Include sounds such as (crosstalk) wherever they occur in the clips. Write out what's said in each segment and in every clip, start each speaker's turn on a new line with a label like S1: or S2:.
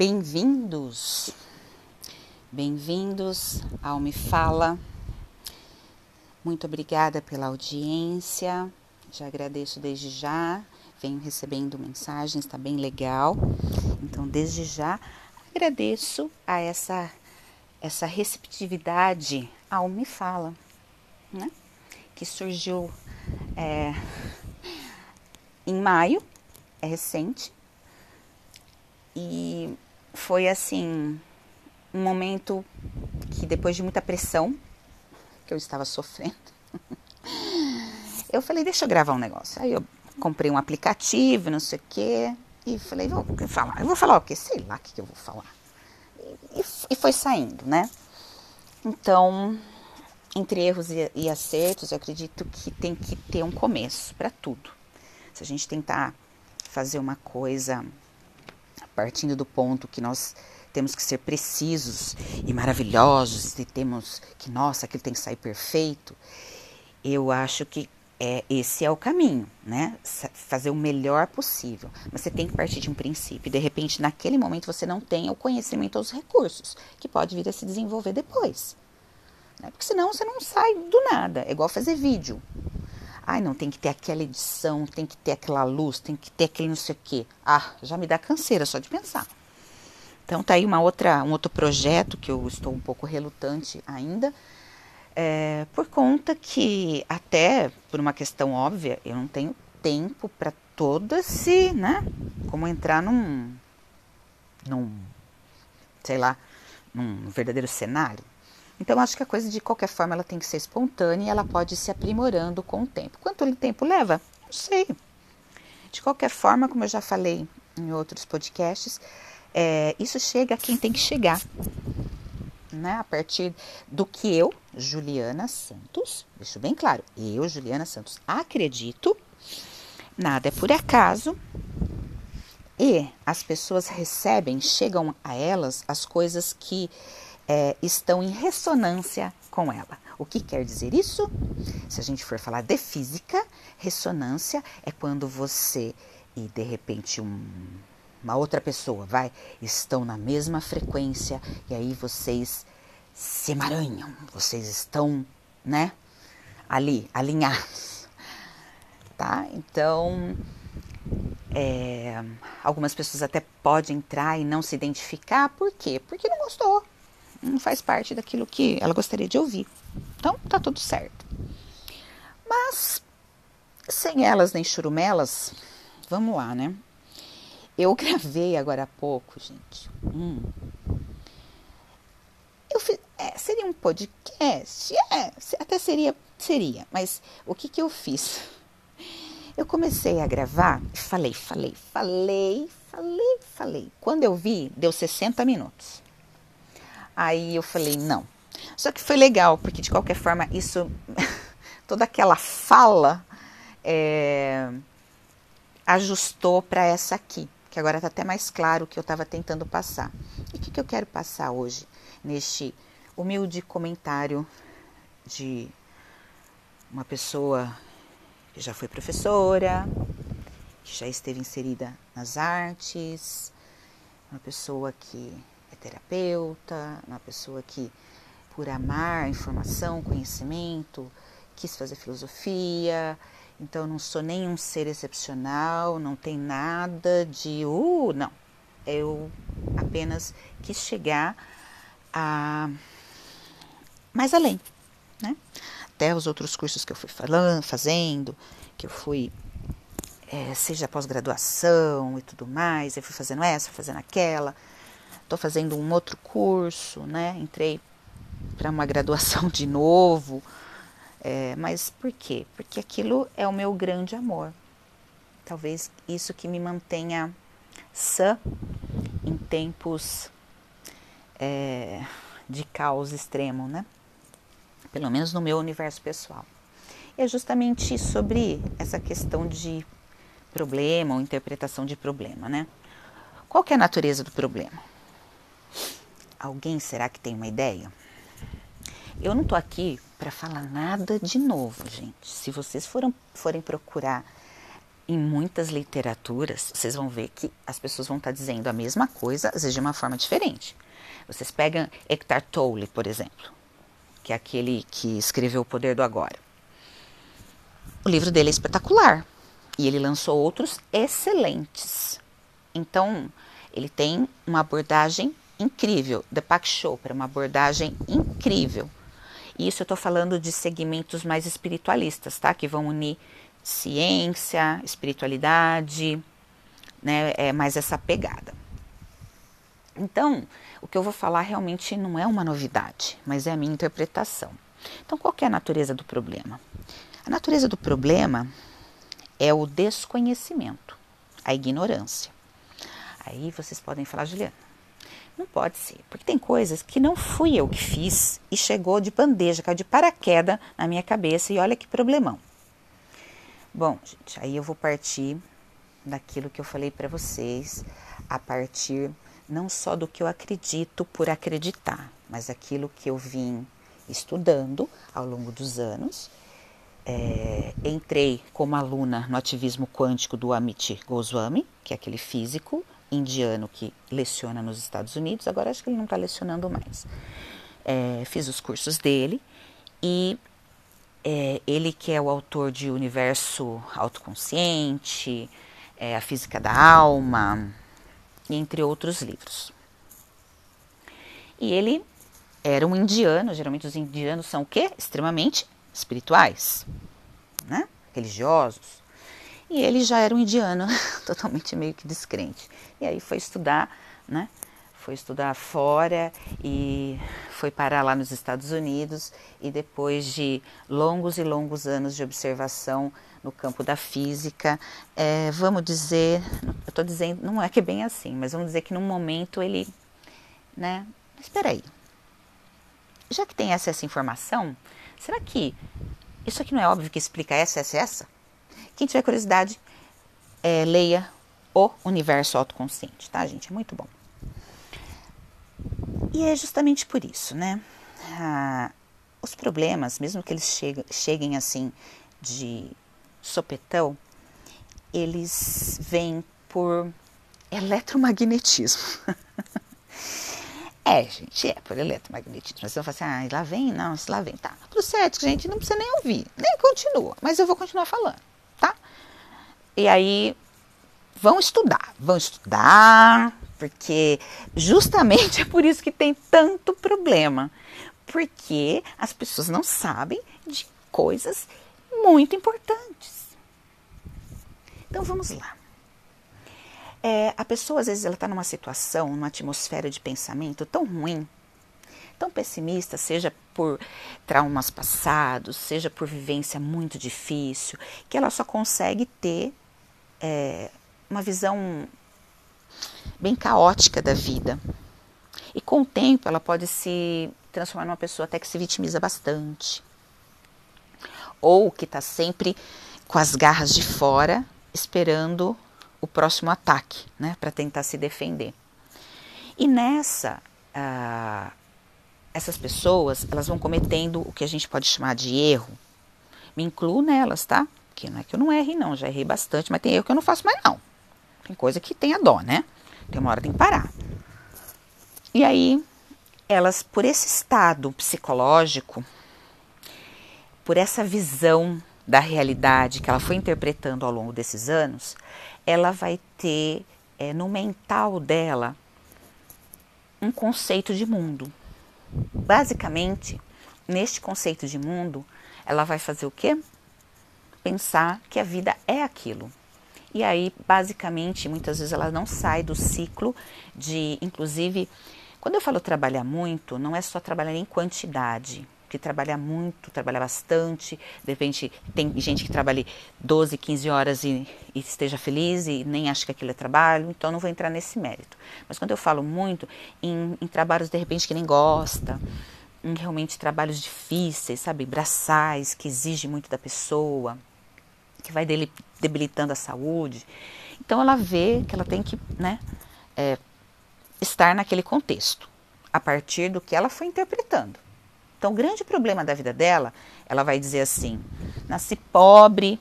S1: Bem-vindos, bem-vindos ao Me Fala. Muito obrigada pela audiência, já agradeço desde já. Venho recebendo mensagens, está bem legal. Então, desde já, agradeço a essa, essa receptividade ao Me Fala, né? Que surgiu é, em maio, é recente, e foi assim um momento que depois de muita pressão que eu estava sofrendo, (laughs) eu falei, deixa eu gravar um negócio. Aí eu comprei um aplicativo, não sei o quê, e falei, vou falar. Eu vou falar o quê? Sei lá o que, eu vou falar. E, e, foi saindo, né? Então, entre erros e, e acertos, eu acredito que tem que ter um começo para tudo. Se a gente tentar fazer uma coisa partindo do ponto que nós temos que ser precisos e maravilhosos e temos que, nossa, aquilo tem que sair perfeito. Eu acho que é, esse é o caminho, né? Fazer o melhor possível. Mas você tem que partir de um princípio. De repente, naquele momento, você não tem o conhecimento ou os recursos, que pode vir a se desenvolver depois. Né? Porque senão você não sai do nada. É igual fazer vídeo. Ai, não, tem que ter aquela edição, tem que ter aquela luz, tem que ter aquele não sei o quê. Ah, já me dá canseira só de pensar. Então tá aí uma outra, um outro projeto que eu estou um pouco relutante ainda, é, por conta que até por uma questão óbvia, eu não tenho tempo para todo esse, né? Como entrar num, num, sei lá, num verdadeiro cenário. Então, acho que a coisa, de qualquer forma, ela tem que ser espontânea e ela pode se aprimorando com o tempo. Quanto tempo leva? Não sei. De qualquer forma, como eu já falei em outros podcasts, é, isso chega a quem tem que chegar. Né? A partir do que eu, Juliana Santos, deixo bem claro, eu, Juliana Santos, acredito, nada é por acaso, e as pessoas recebem, chegam a elas as coisas que é, estão em ressonância com ela. O que quer dizer isso? Se a gente for falar de física, ressonância é quando você e de repente um, uma outra pessoa vai estão na mesma frequência e aí vocês se emaranham, vocês estão, né, ali alinhados, tá? Então é, algumas pessoas até podem entrar e não se identificar, por quê? Porque não gostou, não faz parte daquilo que ela gostaria de ouvir. Então, tá tudo certo. Mas, sem elas nem churumelas, vamos lá, né? Eu (laughs) gravei agora há pouco, gente. Hum. Eu fiz, é, seria um podcast? É, até seria, seria. Mas o que que eu fiz? (laughs) Eu comecei a gravar falei, falei, falei, falei, falei. Quando eu vi, deu 60 minutos. Aí eu falei, não. Só que foi legal, porque de qualquer forma, isso, (laughs) toda aquela fala é, ajustou para essa aqui, que agora está até mais claro o que eu estava tentando passar. E o que, que eu quero passar hoje, neste humilde comentário de uma pessoa que já foi professora, que já esteve inserida nas artes, uma pessoa que terapeuta, uma pessoa que, por amar informação, conhecimento, quis fazer filosofia. Então, não sou nenhum ser excepcional, não tem nada de, uh, não. Eu apenas quis chegar a mais além, né? Até os outros cursos que eu fui falando, fazendo, que eu fui, é, seja pós-graduação e tudo mais, eu fui fazendo essa, fazendo aquela estou fazendo um outro curso, né? Entrei para uma graduação de novo. É, mas por quê? Porque aquilo é o meu grande amor. Talvez isso que me mantenha sã em tempos é, de caos extremo, né? Pelo menos no meu universo pessoal. É justamente sobre essa questão de problema ou interpretação de problema, né? Qual é a natureza do problema? Alguém será que tem uma ideia? Eu não tô aqui para falar nada de novo, gente. Se vocês foram, forem procurar em muitas literaturas, vocês vão ver que as pessoas vão estar dizendo a mesma coisa, às vezes de uma forma diferente. Vocês pegam Eckhart Tolle, por exemplo, que é aquele que escreveu O Poder do Agora. O livro dele é espetacular e ele lançou outros excelentes. Então, ele tem uma abordagem incrível. Deepak Chopra, uma abordagem incrível. E isso eu estou falando de segmentos mais espiritualistas, tá? Que vão unir ciência, espiritualidade, né? É mais essa pegada. Então, o que eu vou falar realmente não é uma novidade, mas é a minha interpretação. Então, qual é a natureza do problema? A natureza do problema é o desconhecimento, a ignorância. Aí vocês podem falar, Juliana, não pode ser, porque tem coisas que não fui eu que fiz e chegou de bandeja, caiu de paraquedas na minha cabeça e olha que problemão. Bom, gente, aí eu vou partir daquilo que eu falei para vocês, a partir não só do que eu acredito por acreditar, mas aquilo que eu vim estudando ao longo dos anos. É, entrei como aluna no ativismo quântico do Amit Goswami, que é aquele físico indiano que leciona nos Estados Unidos, agora acho que ele não está lecionando mais. É, fiz os cursos dele e é, ele que é o autor de Universo Autoconsciente, é, A Física da Alma, entre outros livros. E ele era um indiano, geralmente os indianos são o quê? Extremamente espirituais, né? religiosos. E ele já era um indiano, (laughs) totalmente meio que descrente. E aí foi estudar, né? foi estudar fora e foi parar lá nos Estados Unidos e depois de longos e longos anos de observação no campo da física, é, vamos dizer, eu estou dizendo, não é que é bem assim, mas vamos dizer que num momento ele, né, espera aí, já que tem essa, essa informação, será que isso aqui não é óbvio que explica essa, essa, essa? Quem tiver curiosidade, é, leia o Universo Autoconsciente, tá, gente? É muito bom. E é justamente por isso, né? Ah, os problemas, mesmo que eles cheguem, cheguem assim de sopetão, eles vêm por eletromagnetismo. (laughs) é, gente, é por eletromagnetismo. Mas eu falo assim, ah, lá vem? Não, se lá vem, tá. Pro cético, gente, não precisa nem ouvir, nem continua, mas eu vou continuar falando? E aí, vão estudar, vão estudar, porque justamente (laughs) é por isso que tem tanto problema, porque as pessoas não sabem de coisas muito importantes. Então vamos lá. É, a pessoa às vezes ela está numa situação, numa atmosfera de pensamento tão ruim, tão pessimista, seja por traumas passados, seja por vivência muito difícil, que ela só consegue ter é, uma visão bem caótica da vida. E com o tempo ela pode se transformar numa pessoa até que se vitimiza bastante. Ou que está sempre com as garras de fora, esperando o próximo ataque, né, para tentar se defender. E nessa, ah, essas pessoas, elas vão cometendo o que a gente pode chamar de erro. Me incluo nelas, tá? Porque não é que eu não erre, não, já errei bastante, mas tem erro que eu não faço mais, não. Tem coisa que tem a dó, né? Tem uma hora tem que parar. E aí, elas, por esse estado psicológico, por essa visão da realidade que ela foi interpretando ao longo desses anos, ela vai ter é, no mental dela um conceito de mundo. Basicamente, neste conceito de mundo, ela vai fazer o quê? Pensar que a vida é aquilo. E aí, basicamente, muitas vezes ela não sai do ciclo de, inclusive, quando eu falo trabalhar muito, não é só trabalhar em quantidade, que trabalha muito, trabalha bastante, de repente tem gente que trabalha 12, 15 horas e, e, esteja feliz e nem acha que aquilo é trabalho, então não vou entrar nesse mérito. Mas quando eu falo muito em, em trabalhos de repente que nem gosta, em realmente trabalhos difíceis, sabe, braçais, que exigem muito da pessoa, que vai debilitando a saúde. Então ela vê que ela tem que né, é, estar naquele contexto, a partir do que ela foi interpretando. Então, o grande problema da vida dela, ela vai dizer assim: nasci pobre,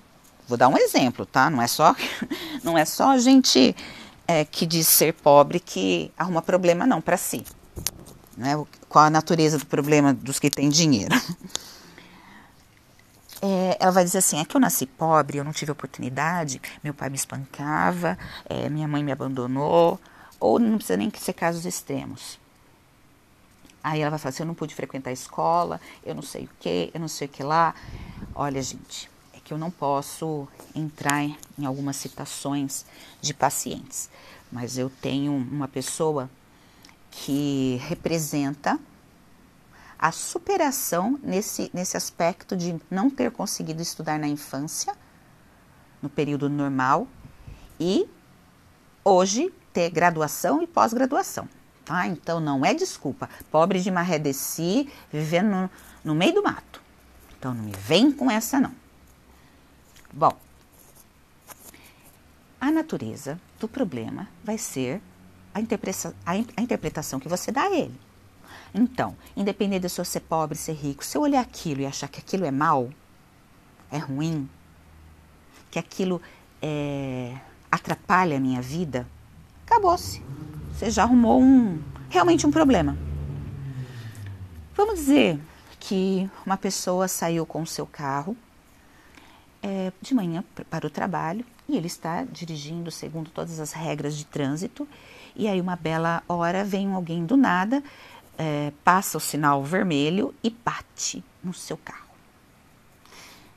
S1: Vou dar um exemplo, tá? Não é só, (laughs) não é só a gente é, que diz ser pobre que arruma problema não para si. Né? Qual a natureza do problema dos que têm dinheiro? (laughs) É, ela vai dizer assim: é que eu nasci pobre, eu não tive oportunidade, meu pai me espancava, é, minha mãe me abandonou, ou não precisa nem ser casos extremos. Aí ela vai falar assim: eu não pude frequentar a escola, eu não sei o que, eu não sei o que lá. Olha, gente, é que eu não posso entrar em algumas citações de pacientes, mas eu tenho uma pessoa que representa a superação nesse, nesse aspecto de não ter conseguido estudar na infância, no período normal, e hoje ter graduação e pós-graduação. Tá? Então não é desculpa. Pobre de maré de si, vivendo no, no meio do mato. Então não me vem com essa não. Bom, a natureza do problema vai ser a, interpretação, a, a interpretação que você dá a ele. Então, independente de se eu ser pobre, ser rico, se eu olhar aquilo e achar que aquilo é mal, é ruim, que aquilo é, atrapalha a minha vida, acabou-se. Você já arrumou um, realmente um problema. Vamos dizer que uma pessoa saiu com o seu carro é, de manhã para o trabalho e ele está dirigindo segundo todas as regras de trânsito. E aí, uma bela hora, vem alguém do nada é, passa o sinal vermelho e bate no seu carro.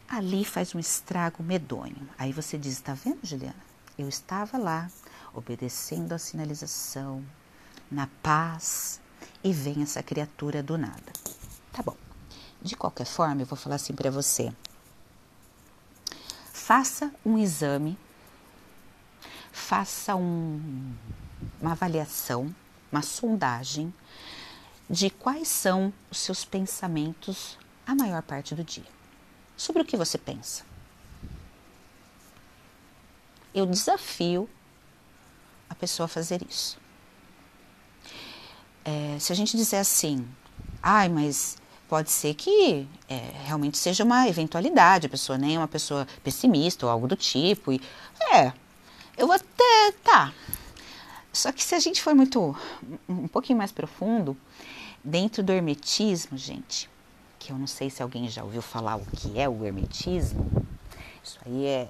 S1: Ali faz um estrago medonho. Aí você diz: Está vendo, Juliana? Eu estava lá, obedecendo a sinalização, na paz, e vem essa criatura do nada. Tá bom. De qualquer forma, eu vou falar assim para você. Faça um exame, faça um, uma avaliação, uma sondagem de quais são os seus pensamentos a maior parte do dia. Sobre o que você pensa. Eu desafio pessoa fazer isso. É, se a gente disser assim, ai, mas pode ser que é, realmente seja uma eventualidade, a pessoa nem é uma pessoa pessimista ou algo do tipo. E, é, eu vou até. Tá. Só que se a gente for muito. um pouquinho mais profundo, Dentro do hermetismo, gente, que eu não sei se alguém já ouviu falar o que é o hermetismo, isso aí é,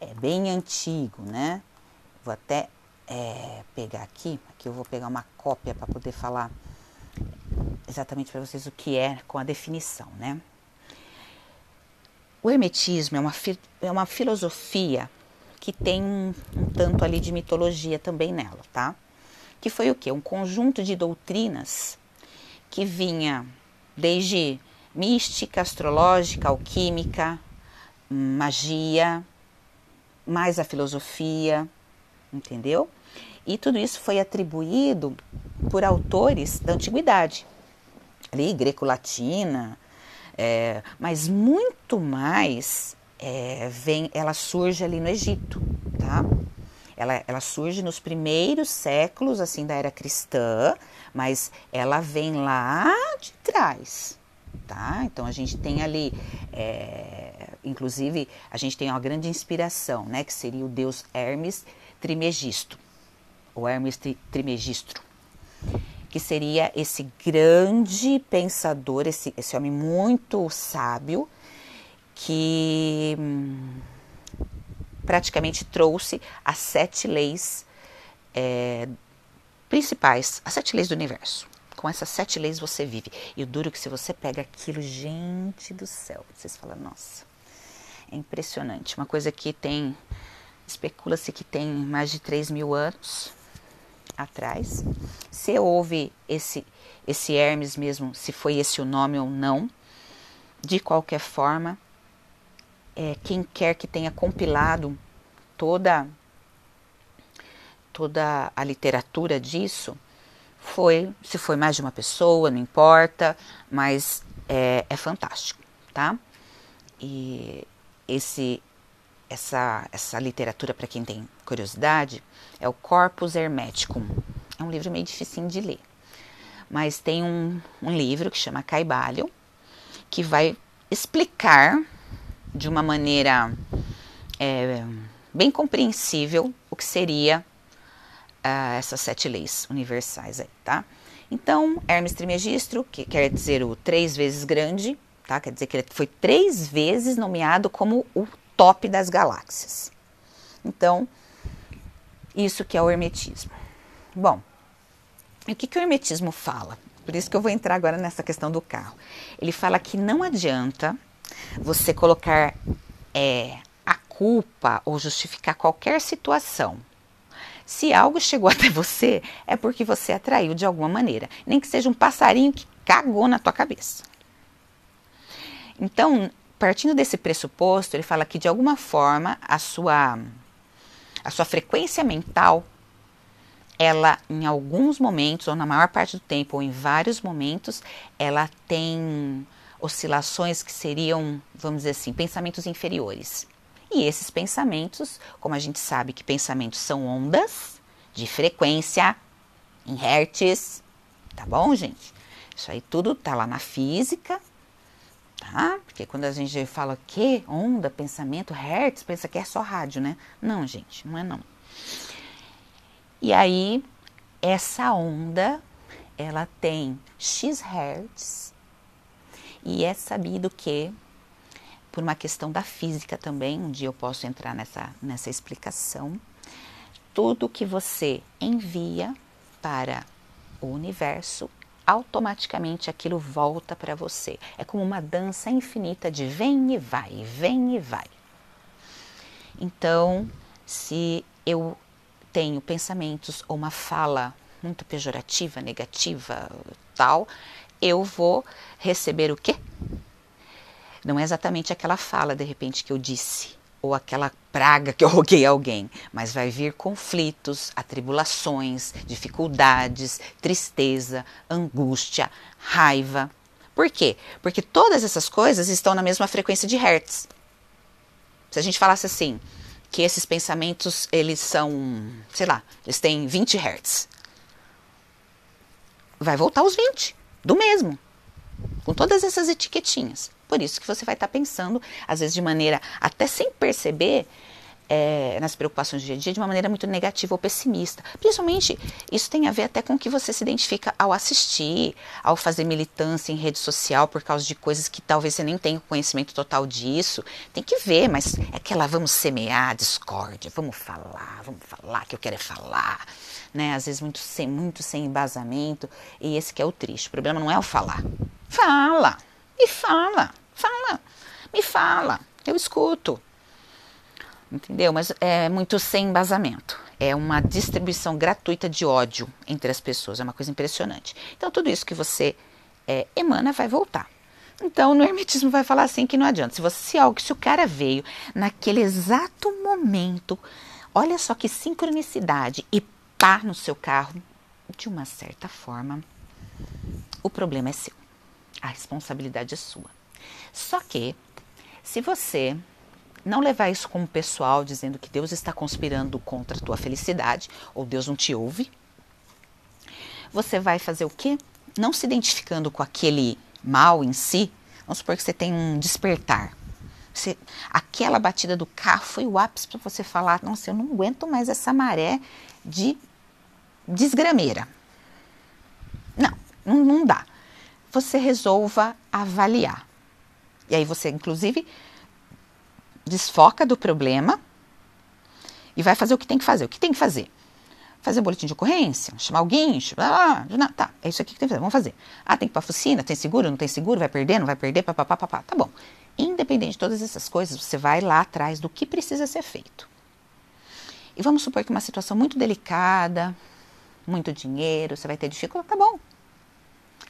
S1: é bem antigo, né? Vou até é, pegar aqui, aqui eu vou pegar uma cópia para poder falar exatamente para vocês o que é com a definição, né? O hermetismo é uma, é uma filosofia que tem um, um tanto ali de mitologia também nela, tá? Que foi o quê? Um conjunto de doutrinas que vinha desde mística, astrológica, alquímica, magia, mais a filosofia, entendeu? E tudo isso foi atribuído por autores da antiguidade, ali greco-latina, é, mas muito mais é, vem, ela surge ali no Egito, tá? Ela, ela surge nos primeiros séculos assim da era cristã, mas ela vem lá de trás, tá? Então a gente tem ali, é, inclusive a gente tem uma grande inspiração, né? Que seria o deus Hermes Trimegisto, ou Hermes tri, Trimegistro, que seria esse grande pensador, esse, esse homem muito sábio que hum, praticamente trouxe as sete leis é, principais, as sete leis do universo. Com essas sete leis você vive. E o duro é que se você pega aquilo, gente do céu, vocês falam, nossa, é impressionante. Uma coisa que tem, especula-se que tem mais de 3 mil anos atrás. Se houve esse, esse Hermes mesmo, se foi esse o nome ou não, de qualquer forma, é, quem quer que tenha compilado toda toda a literatura disso foi se foi mais de uma pessoa não importa mas é, é fantástico tá e esse essa essa literatura para quem tem curiosidade é o Corpus Hermeticum é um livro meio difícil de ler mas tem um, um livro que chama Caibalho que vai explicar de uma maneira é bem compreensível o que seria uh, essas sete leis universais aí, tá? Então, Hermes Trismegisto, que quer dizer o três vezes grande, tá? Quer dizer que ele foi três vezes nomeado como o top das galáxias. Então, isso que é o hermetismo. Bom, o que, que o hermetismo fala? Por isso que eu vou entrar agora nessa questão do carro. Ele fala que não adianta você colocar é, a culpa ou justificar qualquer situação se algo chegou (laughs) até você, é porque você atraiu de alguma maneira, nem que seja um passarinho que cagou na tua cabeça. Então, partindo desse pressuposto, ele fala que de alguma forma a sua a sua frequência mental ela em alguns momentos ou na maior parte do tempo ou em vários momentos, ela tem oscilações que seriam, vamos dizer assim, pensamentos inferiores. E esses pensamentos, como a gente sabe que pensamentos são ondas de frequência em hertz, tá bom, gente? Isso aí tudo tá lá na física, tá? Porque quando a gente fala que onda, pensamento, hertz, pensa que é só rádio, né? Não, gente, não é não. E aí essa onda, ela tem x hertz e é sabido que por uma questão da física também, um dia eu posso entrar nessa, nessa explicação. Tudo que você envia para o universo, automaticamente aquilo volta para você. É como uma dança infinita de vem e vai, vem e vai. Então, se eu tenho pensamentos ou uma fala muito pejorativa, negativa, tal, eu vou receber o quê? Não é exatamente aquela fala, de repente, que eu disse, ou aquela praga que eu (laughs) roguei alguém, mas vai vir conflitos, atribulações, dificuldades, tristeza, angústia, raiva. Por quê? Porque todas essas coisas estão na mesma frequência de hertz. Se a gente falasse assim, que esses pensamentos, eles são, sei lá, eles têm 20 hertz. Vai voltar os 20, do mesmo, com todas essas etiquetinhas. Por isso que você vai estar pensando, às vezes de maneira até sem perceber, é, nas preocupações do dia a dia de uma maneira muito negativa ou pessimista. Principalmente, isso tem a ver até com o que você se identifica ao assistir, ao fazer militância em rede social por causa de coisas que talvez você nem tenha conhecimento total disso. Tem que ver, mas é aquela vamos semear discórdia, vamos falar, vamos falar, que eu quero é falar. Né? Às vezes muito sem, muito sem embasamento, e esse que é o triste. O problema não é o falar. Fala! Me fala, fala, me fala, eu escuto. Entendeu? Mas é muito sem embasamento. É uma distribuição gratuita de ódio entre as pessoas. É uma coisa impressionante. Então, tudo isso que você é, emana vai voltar. Então, no hermetismo vai falar assim que não adianta. Se você se algo, se o cara veio naquele exato momento, olha só que sincronicidade e pá no seu carro, de uma certa forma, o problema é seu. A responsabilidade é sua. Só que, se você não levar isso como pessoal, dizendo que Deus está conspirando contra a tua felicidade, ou Deus não te ouve, você vai fazer o quê? Não se identificando com aquele mal em si, vamos supor que você tem um despertar. Você, aquela batida do carro foi o ápice para você falar: nossa, eu não aguento mais essa maré de desgrameira. Não, não, não dá você resolva avaliar. E aí você, inclusive, desfoca do problema e vai fazer o que tem que fazer. O que tem que fazer? Fazer um boletim de ocorrência, chamar alguém, ah, tá, é isso aqui que tem que fazer, vamos fazer. Ah, tem que ir para a oficina, tem seguro, não tem seguro, vai perder, não vai perder, papapá, papá, tá bom. Independente de todas essas coisas, você vai lá atrás do que precisa ser feito. E vamos supor que uma situação muito delicada, muito dinheiro, você vai ter dificuldade, tá bom.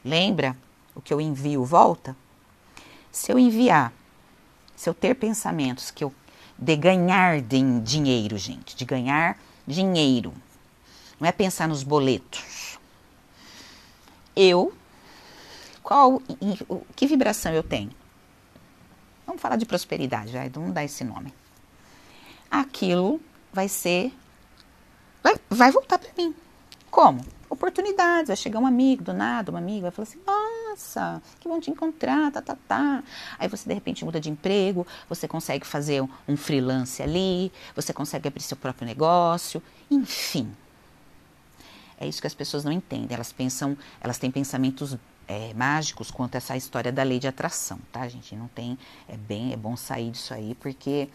S1: Lembra o que eu envio volta? Se eu enviar, se eu ter pensamentos que eu de ganhar de dinheiro, gente, de ganhar dinheiro, não é pensar nos boletos. Eu, qual, que vibração eu tenho? Vamos falar de prosperidade, vai, vamos dar esse nome. Aquilo vai ser, vai, vai voltar para mim. Como? Oportunidades, vai chegar um amigo do nada, uma amiga vai falar assim, ah, nossa, que bom te encontrar, tá, tá, tá. Aí você de repente muda de emprego, você consegue fazer um, um freelance ali, você consegue abrir seu próprio negócio, enfim. É isso que as pessoas não entendem. Elas pensam, elas têm pensamentos é, mágicos quanto a essa história da lei de atração, tá, gente? Não tem, é bem, é bom sair disso aí, porque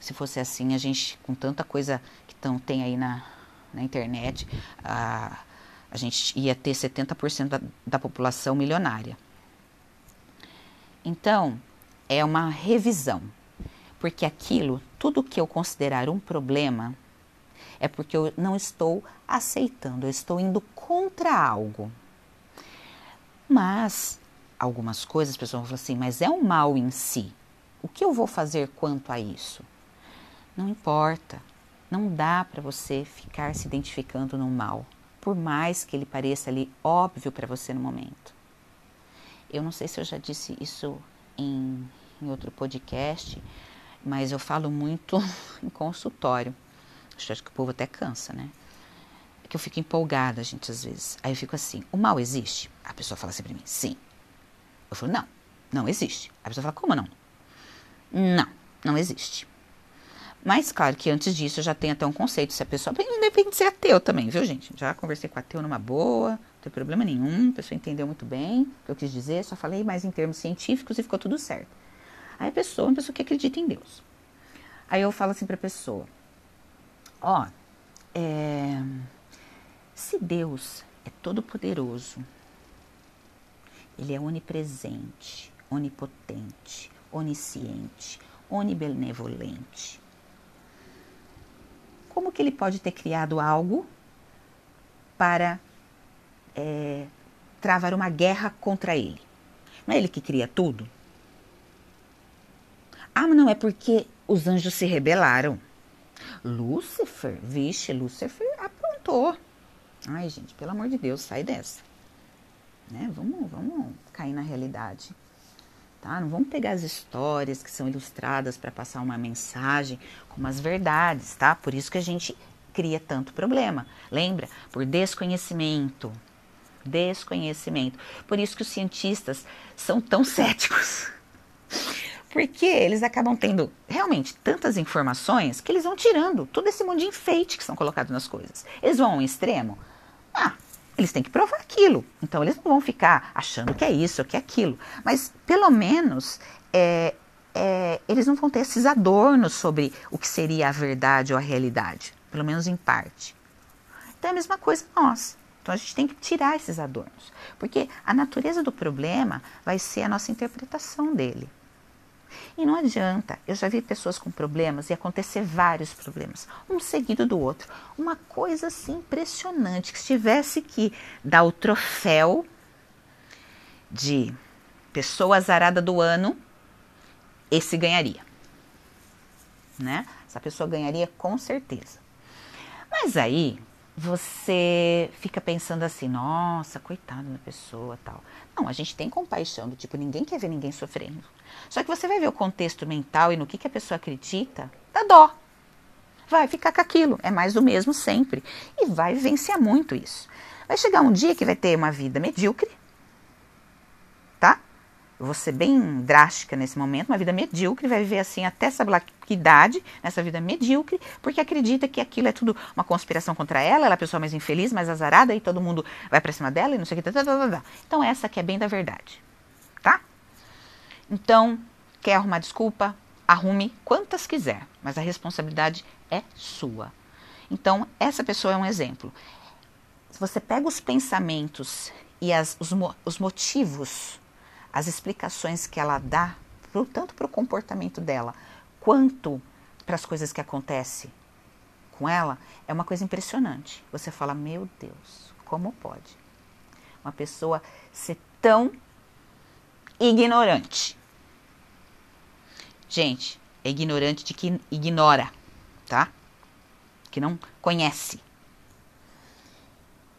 S1: se fosse assim, a gente, com tanta coisa que tão, tem aí na, na internet, a, a gente ia ter 70% da, da população milionária. Então, é uma revisão, porque aquilo, tudo que eu considerar um problema, é porque eu não estou aceitando, eu estou indo contra algo. Mas, algumas coisas, as pessoas vão falar assim, mas é um mal em si. O que eu vou fazer quanto a isso? Não importa. Não dá para você ficar se identificando no mal, por mais que ele pareça ali óbvio para você no momento. Eu não sei se eu já disse isso em, em outro podcast, mas eu falo muito (laughs) em consultório. Acho que o povo até cansa, né? É que eu fico empolgada, gente, às vezes. Aí eu fico assim: o mal existe? A pessoa fala assim para mim: sim. Eu falo: não, não existe. A pessoa fala: como não? Não, não existe. Mas, claro que antes disso já tenho até um conceito. Se a pessoa. Independe de ser ateu também, viu, gente? Já conversei com ateu numa boa, não tem problema nenhum. A pessoa entendeu muito bem o que eu quis dizer, só falei mais em termos científicos e ficou tudo certo. Aí a pessoa, uma pessoa que acredita em Deus. Aí eu falo assim para a pessoa: Ó, é, se Deus é todo-poderoso, Ele é onipresente, onipotente, onisciente, onibenevolente como que ele pode ter criado algo para é, travar uma guerra contra ele? Não é ele que cria tudo? Ah, mas não, é porque os anjos se rebelaram. Lúcifer, vixe, Lúcifer aprontou. Ai, gente, pelo amor de Deus, sai dessa. Né? Vamos, vamos cair na realidade. Tá? Não vamos pegar as histórias que são ilustradas para passar uma mensagem como as verdades, tá? Por isso que a gente cria tanto problema. Lembra? Por desconhecimento. Desconhecimento. Por isso que os cientistas são tão céticos. (laughs) Porque eles acabam tendo realmente tantas informações que eles vão tirando todo esse monte de enfeite que são colocados nas coisas. Eles vão ao extremo. Ah, eles têm que provar aquilo. Então, eles não vão ficar achando que é isso, que é aquilo. Mas, pelo menos, é, é, eles não vão ter esses adornos sobre o que seria a verdade ou a realidade. Pelo menos em parte. Então, é a mesma coisa nós. Então, a gente tem que tirar esses adornos. Porque a natureza do problema vai ser a nossa interpretação dele. E não adianta, eu já vi pessoas com problemas e acontecer vários problemas, um seguido do outro. Uma coisa assim impressionante, que se tivesse que dar o troféu de pessoa azarada do ano, esse ganharia. Né? Essa pessoa ganharia com certeza. Mas aí você fica pensando assim, nossa, coitada da pessoa, tal. Não, a gente tem compaixão do tipo, ninguém quer ver ninguém sofrendo. Só que você vai ver o contexto mental e no que, que a pessoa acredita, dá dó. Vai ficar com aquilo, é mais do mesmo sempre. E vai vivenciar muito isso. Vai chegar um dia que vai ter uma vida medíocre? Eu vou ser bem drástica nesse momento, uma vida medíocre, vai viver assim até essa idade, nessa vida medíocre, porque acredita que aquilo é tudo uma conspiração contra ela, ela é a pessoa mais infeliz, mais azarada, e todo mundo vai para cima dela e não sei o que. Tá, tá, tá, então, essa que é bem da verdade, tá? Então, quer arrumar desculpa? Arrume quantas quiser, mas a responsabilidade é sua. Então, essa pessoa é um exemplo. Se você pega os pensamentos e as, os, os motivos, as explicações que ela dá, pro, tanto para o comportamento dela, quanto para as coisas que acontecem com ela, é uma coisa impressionante. Você fala, meu Deus, como pode uma pessoa ser tão ignorante? Gente, é ignorante de que ignora, tá? Que não conhece.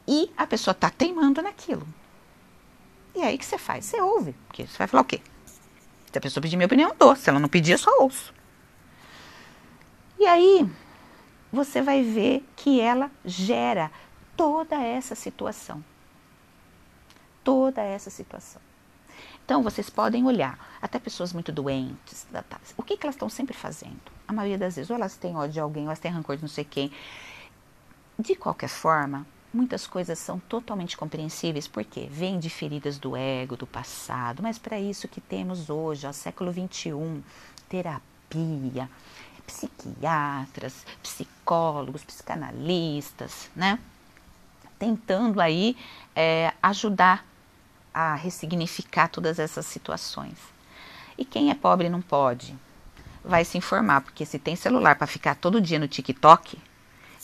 S1: E a pessoa tá teimando naquilo. E aí o que você faz? Você ouve. Porque você vai falar o quê? Se a pessoa pedir minha opinião, eu dou. Se ela não pedir, eu só ouço. E aí você vai ver que ela gera toda essa situação. Toda essa situação. Então, vocês podem olhar, até pessoas muito doentes, o que, que elas estão sempre fazendo? A maioria das vezes, ou elas têm ódio de alguém, ou elas têm rancor de não sei quem. De qualquer forma, muitas coisas são totalmente compreensíveis, porque vêm de feridas do ego, do passado, mas para isso que temos hoje, ó, século XXI, terapia, psiquiatras, psicólogos, psicanalistas, né? Tentando aí é, ajudar a ressignificar todas essas situações. E quem é pobre não pode, vai se informar, porque se tem celular para ficar todo dia no TikTok,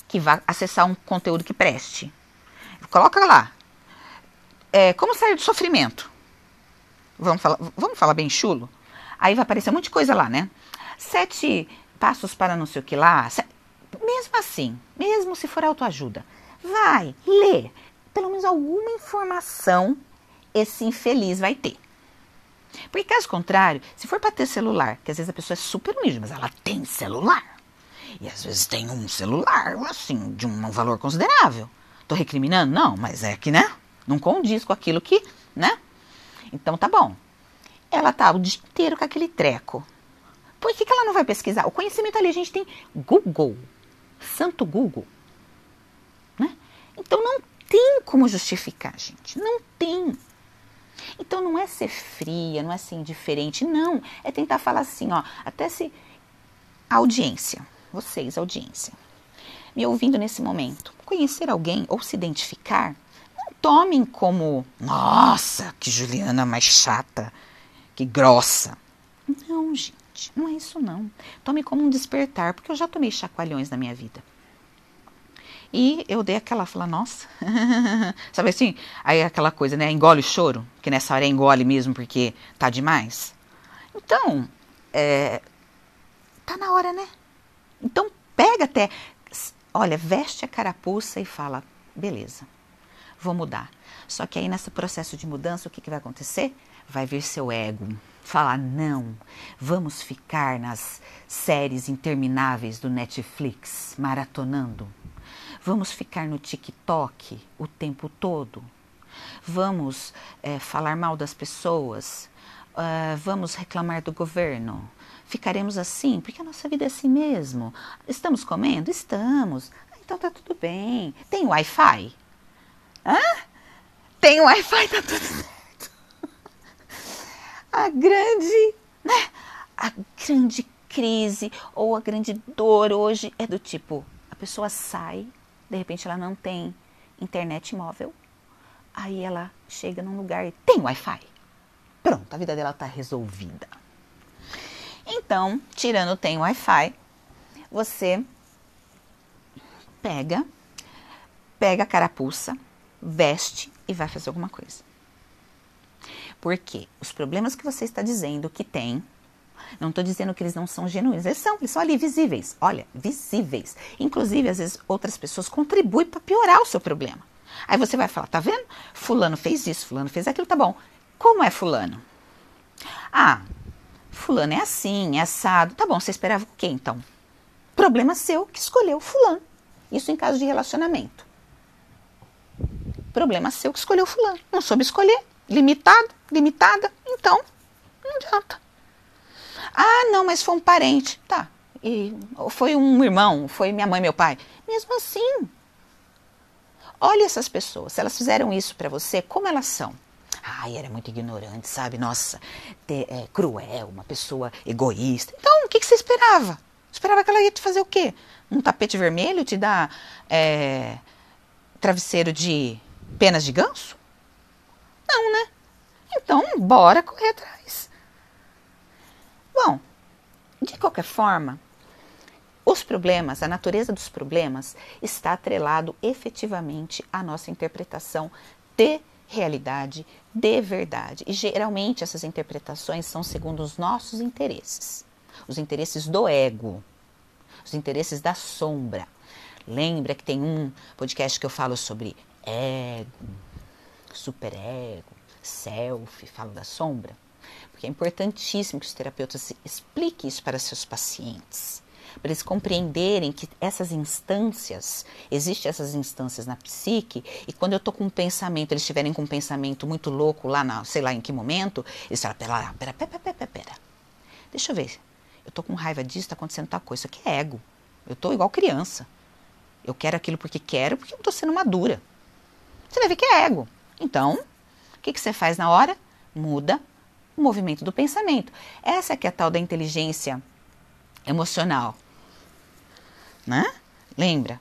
S1: que vai acessar um conteúdo que preste. Coloca lá. É, como sair do sofrimento? Vamos falar, vamos falar bem chulo? Aí vai aparecer um monte de coisa lá, né? Sete passos para não sei o que lá. Mesmo assim, mesmo se for autoajuda, vai, lê. Pelo menos alguma informação esse infeliz vai ter. Porque caso contrário, se for para ter celular, que às vezes a pessoa é super humilde, mas ela tem celular. E às vezes tem um celular, assim, de um valor considerável. Tô recriminando? Não, mas é que, né? Não condiz com aquilo que, né? Então tá bom. Ela tá o dia inteiro com aquele treco. Por que, que ela não vai pesquisar? O conhecimento ali, a gente tem Google. Santo Google. Né? Então não tem como justificar, gente. Não tem. Então não é ser fria, não é ser indiferente, não. É tentar falar assim, ó, até se audiência, vocês, audiência, me ouvindo nesse momento, conhecer alguém ou se identificar, não tomem como, nossa, que Juliana mais chata, que grossa. Não, gente, não é isso não. Tome como um despertar, porque eu já tomei chacoalhões na minha vida. E eu dei aquela, fala, nossa, (laughs) sabe assim? Aí aquela coisa, né? Engole o choro, que nessa hora é engole mesmo porque tá demais. Então, é, tá na hora, né? Então pega até, olha, veste a carapuça e fala, beleza, vou mudar. Só que aí nesse processo de mudança, o que, que vai acontecer? Vai vir seu ego falar, não, vamos ficar nas séries intermináveis do Netflix, maratonando. Vamos ficar no TikTok o tempo todo? Vamos é, falar mal das pessoas? Uh, vamos reclamar do governo? Ficaremos assim? Porque a nossa vida é assim mesmo. Estamos comendo? Estamos. Então tá tudo bem. Tem Wi-Fi? Hã? Tem Wi-Fi, tá tudo (laughs) certo. A grande, né? A grande crise ou a grande dor hoje é do tipo: a pessoa sai de repente ela não tem internet móvel, aí ela chega num lugar e tem Wi-Fi. Pronto, a vida dela está resolvida. Então, tirando tem Wi-Fi, você pega, pega a carapuça, veste e vai fazer alguma coisa. Porque os problemas que você está dizendo que tem não estou dizendo que eles não são genuínos, eles são, eles são ali visíveis. Olha, visíveis. Inclusive, às vezes, outras pessoas contribuem para piorar o seu problema. Aí você vai falar, tá vendo? Fulano fez isso, fulano fez aquilo, tá bom. Como é fulano? Ah, fulano é assim, é assado. Tá bom, você esperava o quê então? Problema seu que escolheu fulano. Isso em caso de relacionamento. Problema seu que escolheu fulano. Não soube escolher. Limitado, limitada. Então, não adianta. Ah, não, mas foi um parente. Tá. E foi um irmão, foi minha mãe, meu pai. Mesmo assim. Olha essas pessoas. Se elas fizeram isso para você, como elas são? Ai, era muito ignorante, sabe? Nossa, é, cruel, uma pessoa egoísta. Então, o que, que você esperava? Esperava que ela ia te fazer o quê? Um tapete vermelho te dar é, travesseiro de penas de ganso? Não, né? Então, bora correr atrás. Bom, de qualquer forma, os problemas, a natureza dos problemas está atrelado efetivamente à nossa interpretação de realidade, de verdade. E geralmente essas interpretações são segundo os nossos interesses, os interesses do ego, os interesses da sombra. Lembra que tem um podcast que eu falo sobre ego, superego, self, falo da sombra? Porque é importantíssimo que os terapeutas expliquem isso para seus pacientes. Para eles compreenderem que essas instâncias, existem essas instâncias na psique, e quando eu estou com um pensamento, eles estiverem com um pensamento muito louco lá, na, sei lá em que momento, eles falam, pera, pera, pera, pera, pera, deixa eu ver, eu estou com raiva disso, está acontecendo tal coisa, isso aqui é ego, eu estou igual criança, eu quero aquilo porque quero, porque eu estou sendo madura. Você vai ver que é ego. Então, o que, que você faz na hora? Muda o movimento do pensamento. Essa que é a tal da inteligência emocional. Né? Lembra?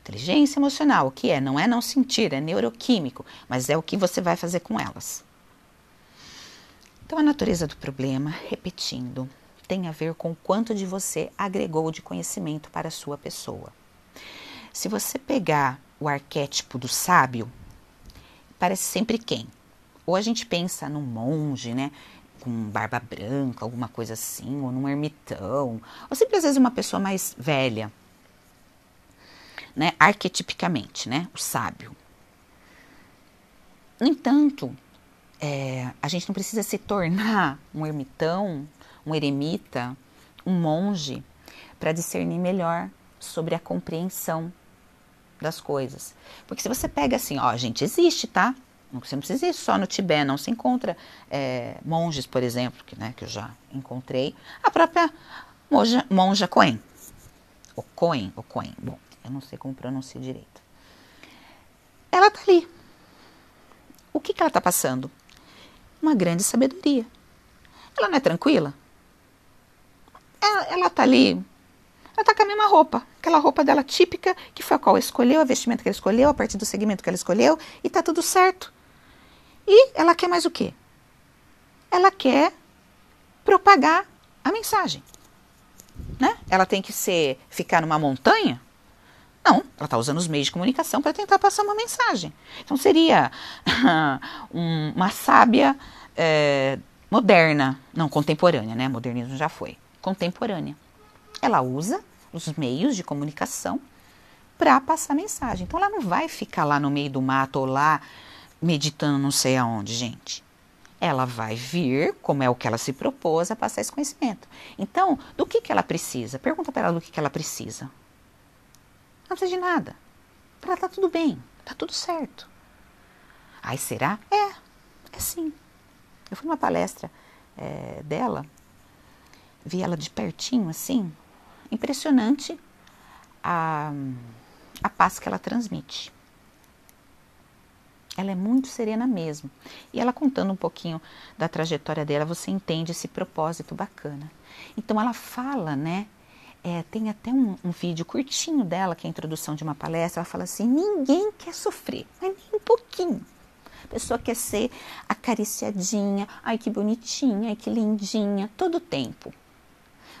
S1: Inteligência emocional, o que é? Não é não sentir, é neuroquímico, mas é o que você vai fazer com elas. Então, a natureza do problema, repetindo, tem a ver com o quanto de você agregou de conhecimento para a sua pessoa. Se você pegar o arquétipo do sábio, parece sempre quem? Ou a gente pensa num monge, né? Com barba branca, alguma coisa assim, ou num ermitão, ou sempre às vezes uma pessoa mais velha, né? Arquetipicamente, né? O sábio. No entanto, é, a gente não precisa se tornar um ermitão, um eremita, um monge, para discernir melhor sobre a compreensão das coisas. Porque se você pega assim, ó, gente, existe, tá? Você não precisa ir só no Tibete, não se encontra é, monges, por exemplo, que, né, que eu já encontrei. A própria monja, monja Coen. O Coen, o Coen. Bom, eu não sei como pronuncia direito. Ela tá ali. O que, que ela tá passando? Uma grande sabedoria. Ela não é tranquila? Ela, ela tá ali ela tá com a mesma roupa, aquela roupa dela típica, que foi a qual escolheu, a vestimenta que ela escolheu, a partir do segmento que ela escolheu, e tá tudo certo. E ela quer mais o quê? Ela quer propagar a mensagem. Né? Ela tem que ser ficar numa montanha? Não, ela está usando os meios de comunicação para tentar passar uma mensagem. Então seria (laughs) um, uma sábia é, moderna, não contemporânea, né? Modernismo já foi. Contemporânea. Ela usa os meios de comunicação para passar mensagem. Então ela não vai ficar lá no meio do mato ou lá meditando não sei aonde, gente. Ela vai vir, como é o que ela se propôs, a passar esse conhecimento. Então, do que, que ela precisa? Pergunta para ela do que, que ela precisa. Não precisa de nada. Para ela tá tudo bem, tá tudo certo. Aí será? É, é sim. Eu fui numa palestra é, dela, vi ela de pertinho assim, impressionante a, a paz que ela transmite. Ela é muito serena mesmo. E ela contando um pouquinho da trajetória dela, você entende esse propósito bacana. Então ela fala, né? É, tem até um, um, vídeo curtinho dela, que é a introdução de uma palestra. Ela fala assim: ninguém quer sofrer, mas nem um pouquinho. A pessoa quer ser acariciadinha, ai que bonitinha, ai que lindinha, todo tempo.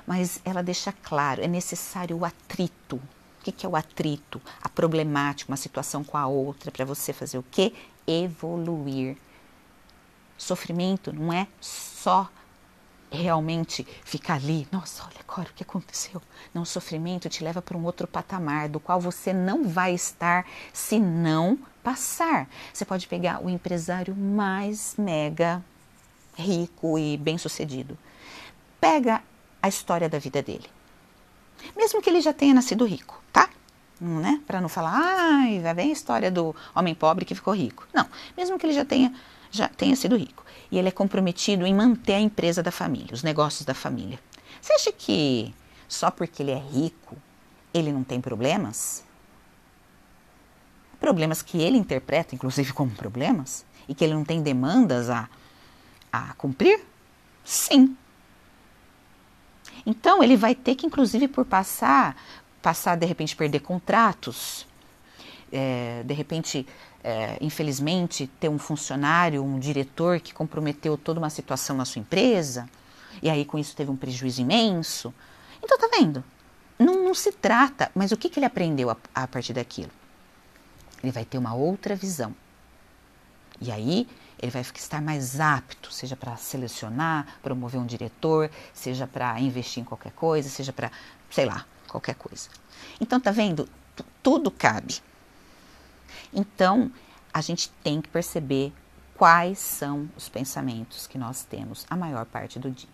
S1: Mas ela deixa claro: é necessário o atrito, o que, que é o atrito? A problemática, uma situação com a outra, para você fazer o quê? Evoluir. Sofrimento não é só realmente ficar ali, nossa, olha agora o que aconteceu. Não, sofrimento te leva para um outro patamar do qual você não vai estar se não passar. Você pode pegar o empresário mais mega rico e bem-sucedido. Pega a história da vida dele. Mesmo que ele já tenha nascido rico, tá? Né? Para não falar, ai, vai vem a história do homem pobre que ficou rico. Não, mesmo que ele já tenha, já tenha sido rico. E ele é comprometido em manter a empresa da família, os negócios da família. Você acha que só porque ele é rico, ele não tem problemas? Problemas que ele interpreta, inclusive, como problemas? E que ele não tem demandas a, a cumprir? Sim, então, ele vai ter que, inclusive, por passar, passar, de repente, perder contratos, é, de repente, é, infelizmente, ter um funcionário, um diretor que comprometeu toda uma situação na sua empresa, e aí com isso teve um prejuízo imenso. Então, tá vendo? Não, não se trata, mas o que, que ele aprendeu a, a partir daquilo? Ele vai ter uma outra visão. E aí ele vai estar mais apto, seja para selecionar, promover um diretor, seja para investir em qualquer coisa, seja para, sei lá, qualquer coisa. Então, tá vendo? Tudo cabe. Então, a gente tem que perceber quais são os pensamentos que nós temos a maior parte do dia.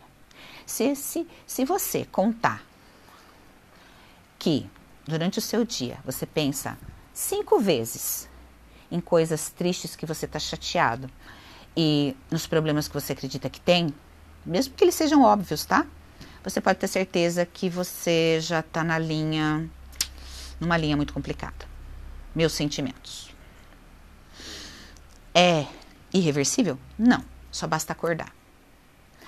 S1: Se, se, se você contar que durante o seu dia você pensa cinco vezes em coisas tristes que você está chateado e nos problemas que você acredita que tem, mesmo que eles sejam óbvios, tá? Você pode ter certeza que você já está na linha, numa linha muito complicada. Meus sentimentos. É irreversível? Não, só basta acordar.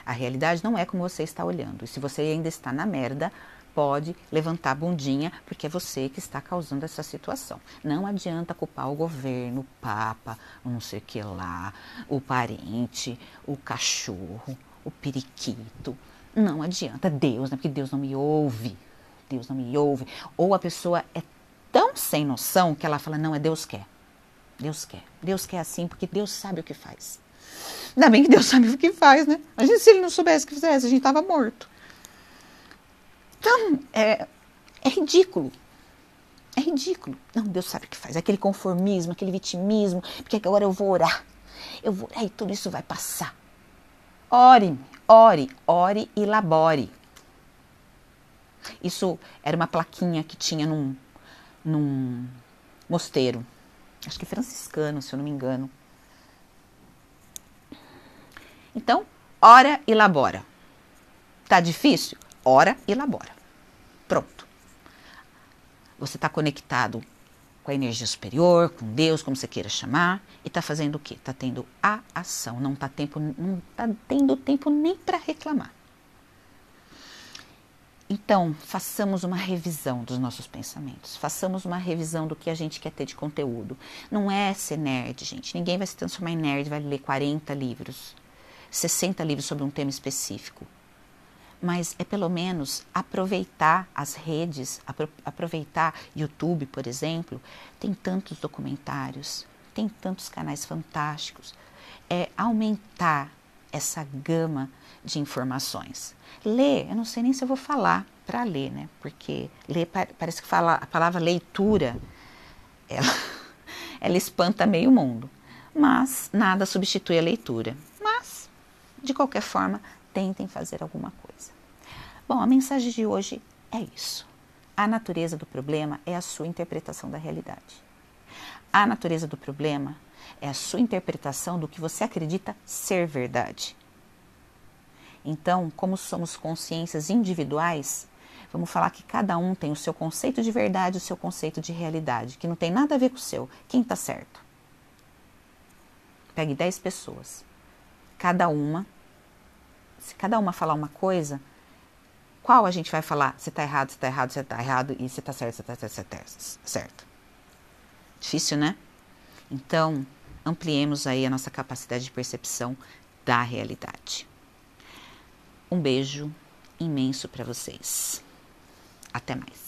S1: A realidade não é como você está olhando. E se você ainda está na merda, pode levantar a bundinha, porque é você que está causando essa situação. Não adianta culpar o governo, o papa, não sei o que lá, o parente, o cachorro, o periquito. Não adianta. Deus, né? Porque Deus não me ouve. Deus não me ouve. Ou a pessoa é tão sem noção que ela fala: não, é Deus quer. Deus quer. Deus quer assim porque Deus sabe o que faz. Ainda bem que Deus sabe o que faz, né? Imagina se ele não soubesse o que fizesse, a gente estava morto. Então, é, é ridículo. É ridículo. Não, Deus sabe o que faz. Aquele conformismo, aquele vitimismo, porque agora eu vou orar. Eu vou orar e tudo isso vai passar. Ore, ore, ore e labore. Isso era uma plaquinha que tinha num, num mosteiro. Acho que franciscano, se eu não me engano. Então, ora e labora. Tá difícil? Ora e elabora. Pronto. Você está conectado com a energia superior, com Deus, como você queira chamar, e está fazendo o quê? Está tendo a ação, não está não tá tendo tempo nem para reclamar. Então, façamos uma revisão dos nossos pensamentos, façamos uma revisão do que a gente quer ter de conteúdo. Não é ser nerd, gente. Ninguém vai se transformar em nerd, vai ler 40 livros, 60 livros sobre um tema específico mas é pelo menos aproveitar as redes, apro aproveitar YouTube, por exemplo, tem tantos documentários, tem tantos canais fantásticos, é aumentar essa gama de informações. Ler, eu não sei nem se eu vou falar para ler, né? Porque ler parece que fala a palavra leitura, ela, (laughs) ela espanta meio mundo. Mas nada substitui a leitura. Mas, de qualquer forma, tentem fazer alguma coisa. Bom, a mensagem de hoje é isso. A natureza do problema é a sua interpretação da realidade. A natureza do problema é a sua interpretação do que você acredita ser verdade. Então, como somos consciências individuais, vamos falar que cada um tem o seu conceito de verdade, o seu conceito de realidade, que não tem nada a ver com o seu. Quem está certo? Pegue 10 pessoas. Cada uma, se cada uma falar uma coisa, qual a gente vai falar? Você está errado, você está errado, você está errado e você está certo, você está certo, você está certo. Difícil, né? Então, ampliemos aí a nossa capacidade de percepção da realidade. Um beijo imenso para vocês. Até mais.